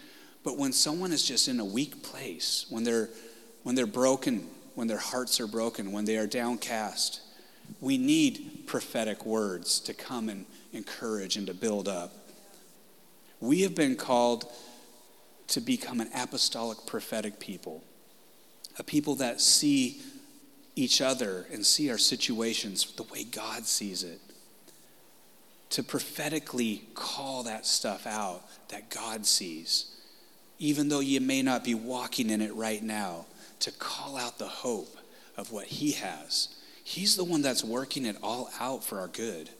But when someone is just in a weak place, when they're when they're broken, when their hearts are broken, when they are downcast, we need prophetic words to come and encourage and to build up. We have been called to become an apostolic prophetic people, a people that see each other and see our situations the way God sees it. To prophetically call that stuff out that God sees, even though you may not be walking in it right now, to call out the hope of what He has. He's the one that's working it all out for our good.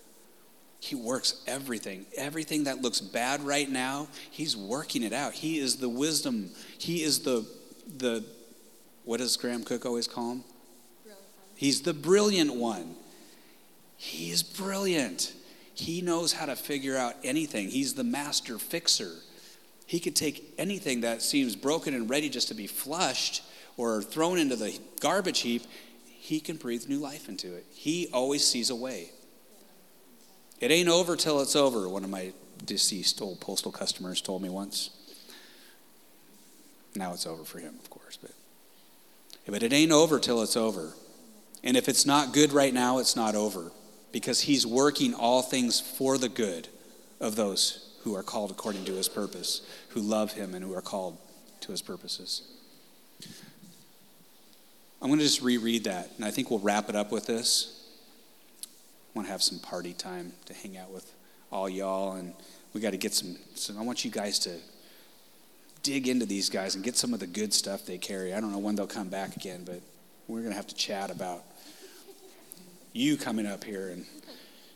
He works everything. Everything that looks bad right now, He's working it out. He is the wisdom. He is the, the what does Graham Cooke always call him? He's the brilliant one. He is brilliant. He knows how to figure out anything. He's the master fixer. He could take anything that seems broken and ready just to be flushed or thrown into the garbage heap, he can breathe new life into it. He always sees a way. It ain't over till it's over, one of my deceased old postal customers told me once. Now it's over for him, of course, but but it ain't over till it's over. And if it's not good right now, it's not over because he's working all things for the good of those who are called according to his purpose, who love him and who are called to his purposes. I'm going to just reread that, and I think we'll wrap it up with this. I want to have some party time to hang out with all y'all, and we got to get some, some. I want you guys to dig into these guys and get some of the good stuff they carry. I don't know when they'll come back again, but we're going to have to chat about you coming up here and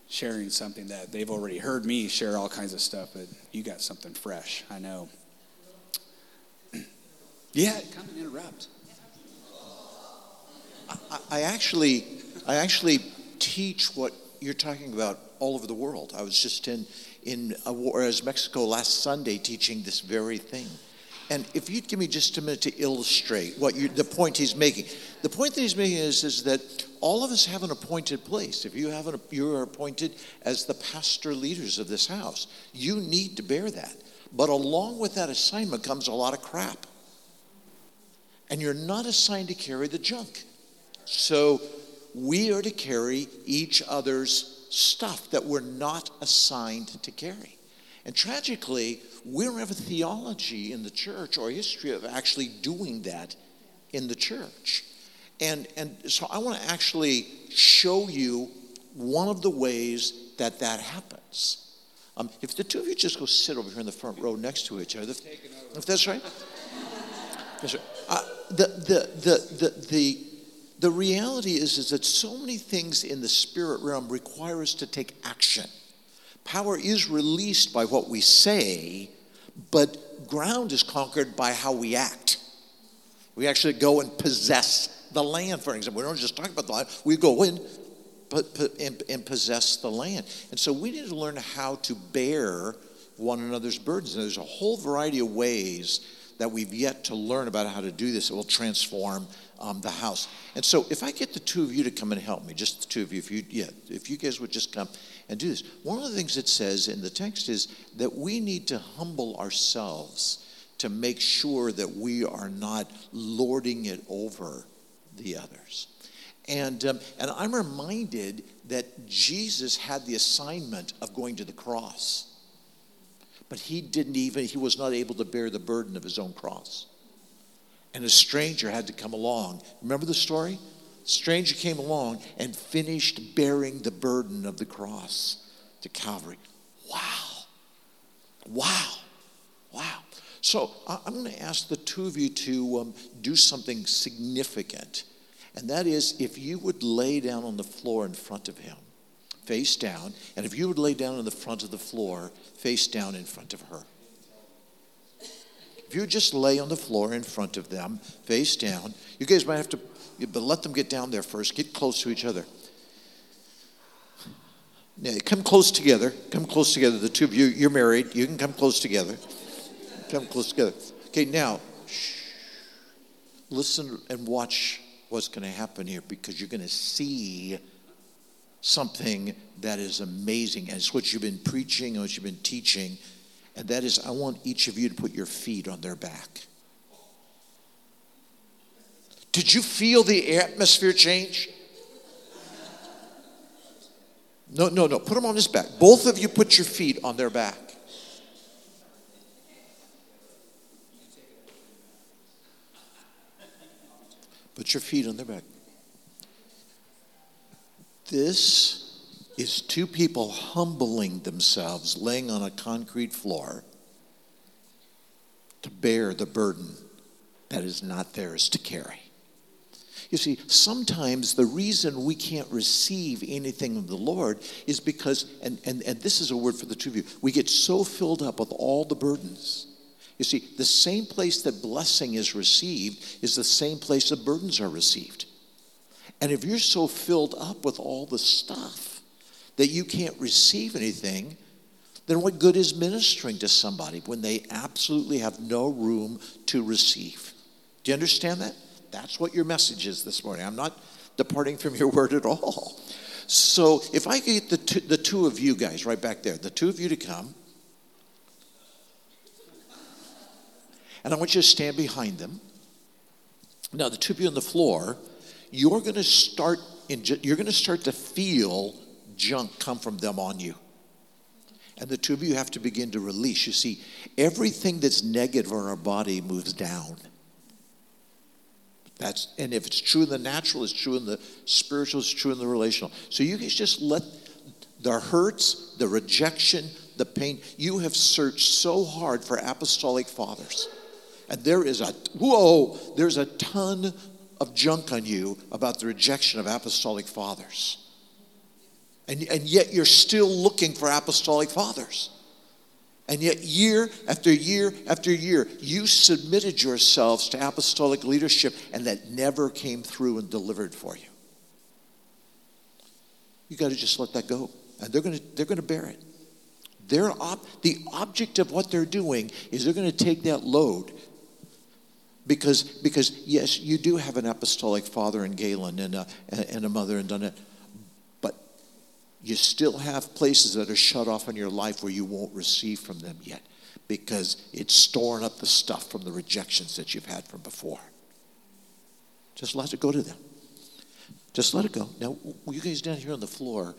sharing something that they've already heard me share all kinds of stuff, but you got something fresh, I know. yeah, come and interrupt. I, I actually, I actually teach what you're talking about all over the world. I was just in in Juarez, Mexico last Sunday teaching this very thing. And if you'd give me just a minute to illustrate what you, the point he's making, the point that he's making is, is that all of us have an appointed place. If you have an, you are appointed as the pastor leaders of this house, you need to bear that. But along with that assignment comes a lot of crap. And you're not assigned to carry the junk. So we are to carry each other's stuff that we're not assigned to carry. And tragically, we don't have a theology in the church or a history of actually doing that in the church. And, and so I want to actually show you one of the ways that that happens. Um, if the two of you just go sit over here in the front row next to each other, if that's right. That's right. Uh, the, the, the, the, the, the reality is, is that so many things in the spirit realm require us to take action. Power is released by what we say, but ground is conquered by how we act. We actually go and possess the land, for example. We don't just talk about the land, we go in, and, possess the land. And so we need to learn how to bear one another's burdens. And there's a whole variety of ways that we've yet to learn about how to do this. It will transform um, the house. And so, if I get the two of you to come and help me, just the two of you, if you, yeah, if you guys would just come and do this. One of the things it says in the text is that we need to humble ourselves to make sure that we are not lording it over the others. And, um, and I'm reminded that Jesus had the assignment of going to the cross but he didn't even, he was not able to bear the burden of his own cross. And a stranger had to come along. Remember the story? Stranger came along and finished bearing the burden of the cross to Calvary. Wow. Wow. Wow. So I'm going to ask the two of you to um, do something significant. And that is if you would lay down on the floor in front of him face down, and if you would lay down on the front of the floor, face down in front of her. If you just lay on the floor in front of them, face down, you guys might have to, but let them get down there first. Get close to each other. Now, come close together. Come close together. The two of you, you're married. You can come close together. Come close together. Okay, now, shh. listen and watch what's going to happen here because you're going to see something that is amazing, and it's what you've been preaching and what you've been teaching, and that is I want each of you to put your feet on their back. Did you feel the atmosphere change? No, no, no. Put them on his back. Both of you put your feet on their back. Put your feet on their back. This is two people humbling themselves, laying on a concrete floor to bear the burden that is not theirs to carry. You see, sometimes the reason we can't receive anything of the Lord is because, and, and, and this is a word for the two of you, we get so filled up with all the burdens. You see, the same place that blessing is received is the same place that burdens are received. And if you're so filled up with all the stuff that you can't receive anything, then what good is ministering to somebody when they absolutely have no room to receive? Do you understand that? That's what your message is this morning. I'm not departing from your word at all. So if I get the two, the two of you guys right back there, the two of you to come, and I want you to stand behind them. Now, the two of you on the floor, you're going to start in, you're going to start to feel junk come from them on you. And the two of you have to begin to release. You see, everything that's negative in our body moves down. That's, and if it's true in the natural, it's true in the spiritual, it's true in the relational. So you can just let the hurts, the rejection, the pain, you have searched so hard for apostolic fathers. And there is a, whoa, there's a ton of junk on you about the rejection of apostolic fathers. And, and yet you're still looking for apostolic fathers. And yet, year after year after year, you submitted yourselves to apostolic leadership, and that never came through and delivered for you. You got to just let that go. And they're going to, they're going to bear it. Their op- the object of what they're doing is they're going to take that load because, because yes, you do have an apostolic father in Galen and a, and a mother in Danette, you still have places that are shut off in your life where you won't receive from them yet because it's storing up the stuff from the rejections that you've had from before. Just let it go to them. Just let it go. Now, you guys down here on the floor,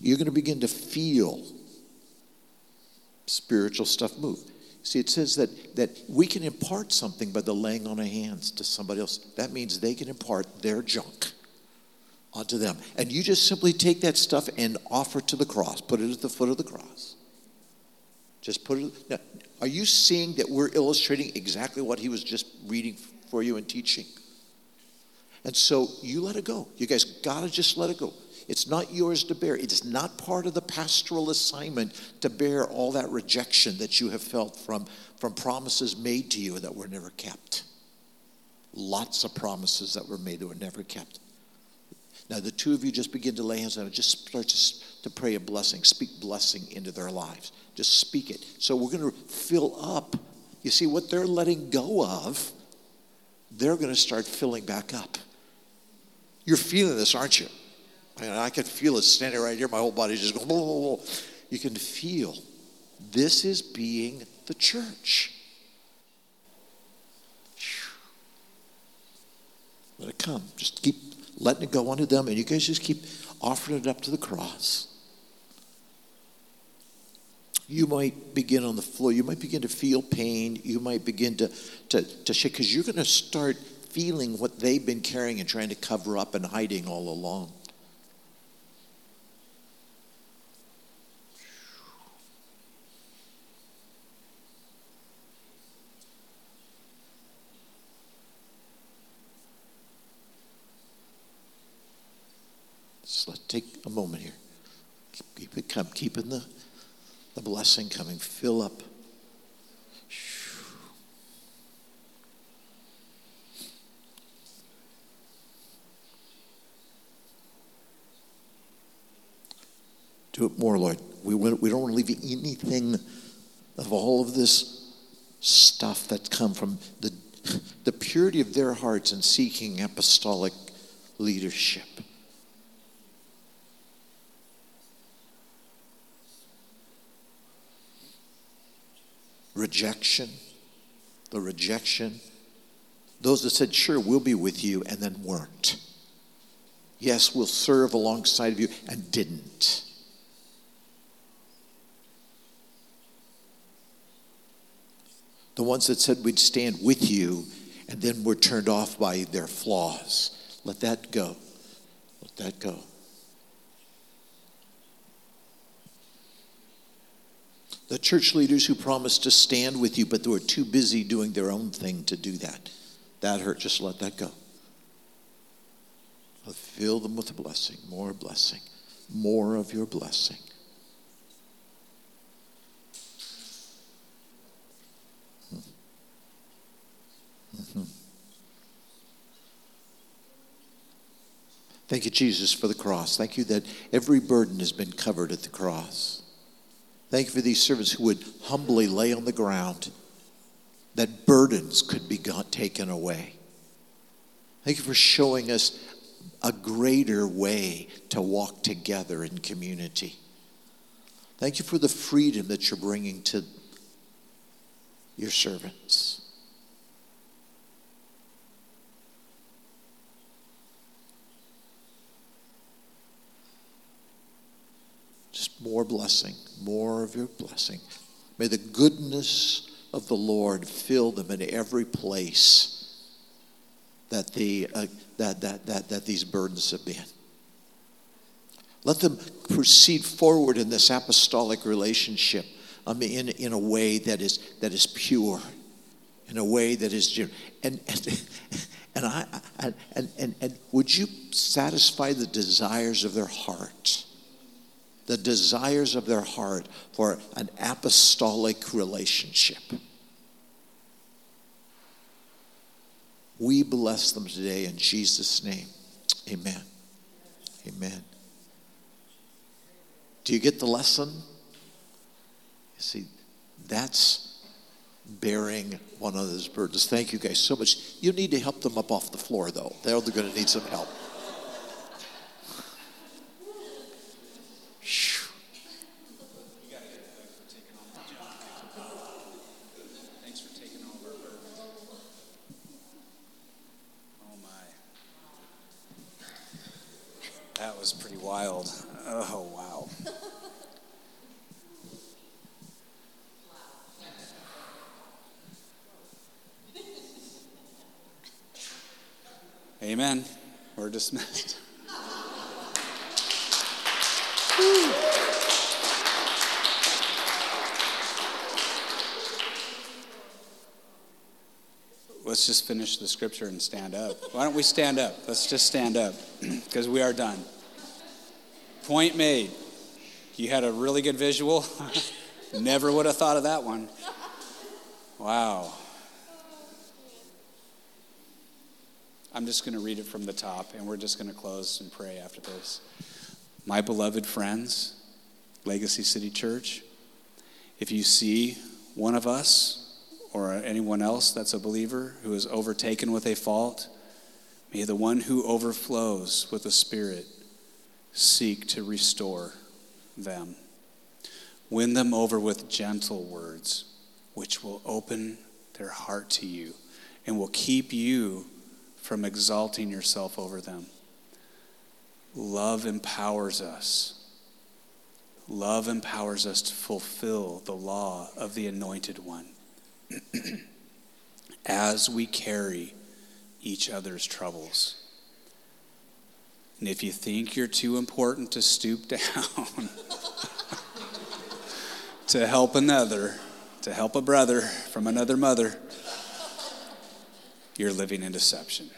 you're going to begin to feel spiritual stuff move. See, it says that, that we can impart something by the laying on of hands to somebody else. That means they can impart their junk onto them. And you just simply take that stuff and offer it to the cross, put it at the foot of the cross. Just put it. Now, are you seeing that we're illustrating exactly what he was just reading for you and teaching? And so you let it go. You guys got to just let it go. It's not yours to bear. It is not part of the pastoral assignment to bear all that rejection that you have felt from, from promises made to you that were never kept. Lots of promises that were made that were never kept. Now, the two of you just begin to lay hands on them. Just start to, to pray a blessing. Speak blessing into their lives. Just speak it. So we're going to fill up. You see, what they're letting go of, they're going to start filling back up. You're feeling this, aren't you? I, mean, I can feel it standing right here. My whole body just goes, you can feel this is being the church. Let it come. Just keep letting it go onto them, and you guys just keep offering it up to the cross. You might begin on the floor. You might begin to feel pain. You might begin to, to, to shake because you're going to start feeling what they've been carrying and trying to cover up and hiding all along. Just let take a moment here. Keep, keep it come, keeping the, the blessing coming. Fill up. Do it more, Lord. We, we don't want to leave anything of all of this stuff that's come from the, the purity of their hearts in seeking apostolic leadership. Rejection, the rejection. Those that said, sure, we'll be with you, and then weren't. Yes, we'll serve alongside of you, and didn't. The ones that said we'd stand with you, and then were turned off by their flaws. Let that go. Let that go. The church leaders who promised to stand with you, but they were too busy doing their own thing to do that. That hurt. Just let that go. Fill them with a blessing, more blessing, more of your blessing. Thank you, Jesus, for the cross. Thank you that every burden has been covered at the cross. Thank you for these servants who would humbly lay on the ground that burdens could be taken away. Thank you for showing us a greater way to walk together in community. Thank you for the freedom that you're bringing to your servants. Just more blessing, more of your blessing. May the goodness of the Lord fill them in every place that, the, uh, that, that, that, that these burdens have been. Let them proceed forward in this apostolic relationship um, in, in a way that is, that is pure, in a way that is and and and I and, and, and would you satisfy the desires of their heart? The desires of their heart for an apostolic relationship. We bless them today in Jesus' name. Amen. Amen. Do you get the lesson? You see, that's bearing one another's burdens. Thank you guys so much. You need to help them up off the floor, though. They're going to need some help. Wild. Oh, wow. Amen. We're dismissed. Let's just finish the scripture and stand up. Why don't we stand up? Let's just stand up because we are done. Point made. You had a really good visual. Never would have thought of that one. Wow. I'm just going to read it from the top, and we're just going to close and pray after this. My beloved friends, Legacy City Church, if you see one of us or anyone else that's a believer who is overtaken with a fault, may the one who overflows with the Spirit seek to restore them. Win them over with gentle words, which will open their heart to you and will keep you from exalting yourself over them. Love empowers us. Love empowers us to fulfill the law of the Anointed One as we carry each other's troubles. And if you think you're too important to stoop down to help another, to help a brother from another mother, you're living in deception.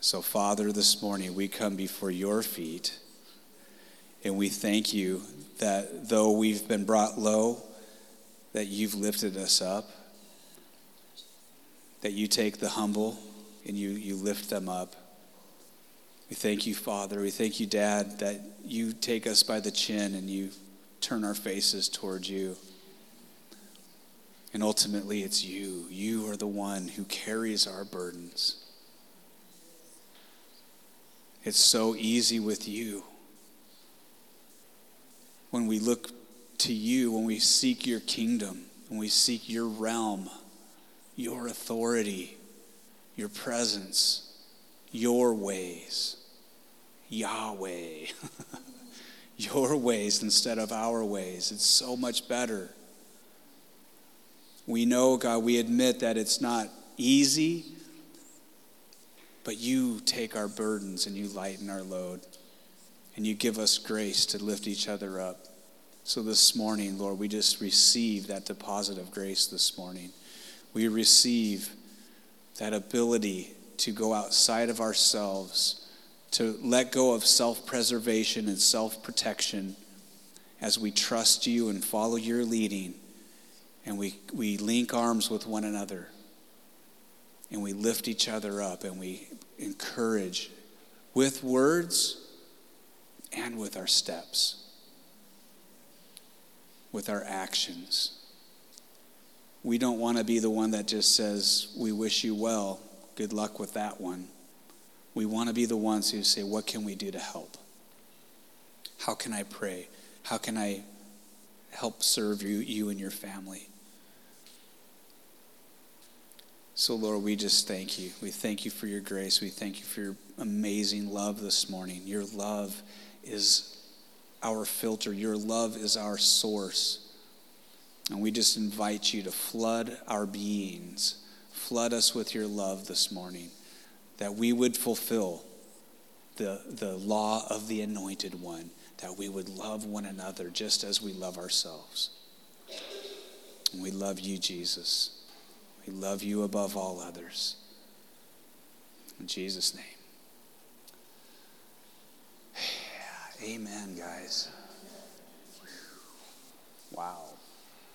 So, Father, this morning we come before your feet and we thank you that though we've been brought low, that you've lifted us up, that you take the humble and you, you lift them up. We thank you, Father. We thank you, Dad, that you take us by the chin and you turn our faces towards you. And ultimately, it's you. You are the one who carries our burdens. It's so easy with you. When we look to you, when we seek your kingdom, when we seek your realm, your authority, your presence, your ways, Yahweh, your ways instead of our ways. It's so much better. We know, God, we admit that it's not easy, but you take our burdens and you lighten our load, and you give us grace to lift each other up. So this morning, Lord, we just receive that deposit of grace this morning. We receive that ability to go outside of ourselves, to let go of self preservation and self protection as we trust you and follow your leading, and we, we link arms with one another, and we lift each other up, and we encourage with words and with our steps, with our actions. We don't want to be the one that just says, We wish you well. Good luck with that one. We want to be the ones who say, What can we do to help? How can I pray? How can I help serve you, you and your family? So, Lord, we just thank you. We thank you for your grace. We thank you for your amazing love this morning. Your love is our filter, your love is our source. And we just invite you to flood our beings, flood us with your love this morning, that we would fulfill the, the law of the anointed one, that we would love one another just as we love ourselves. And we love you, Jesus. We love you above all others. In Jesus' name. Amen, guys. Wow.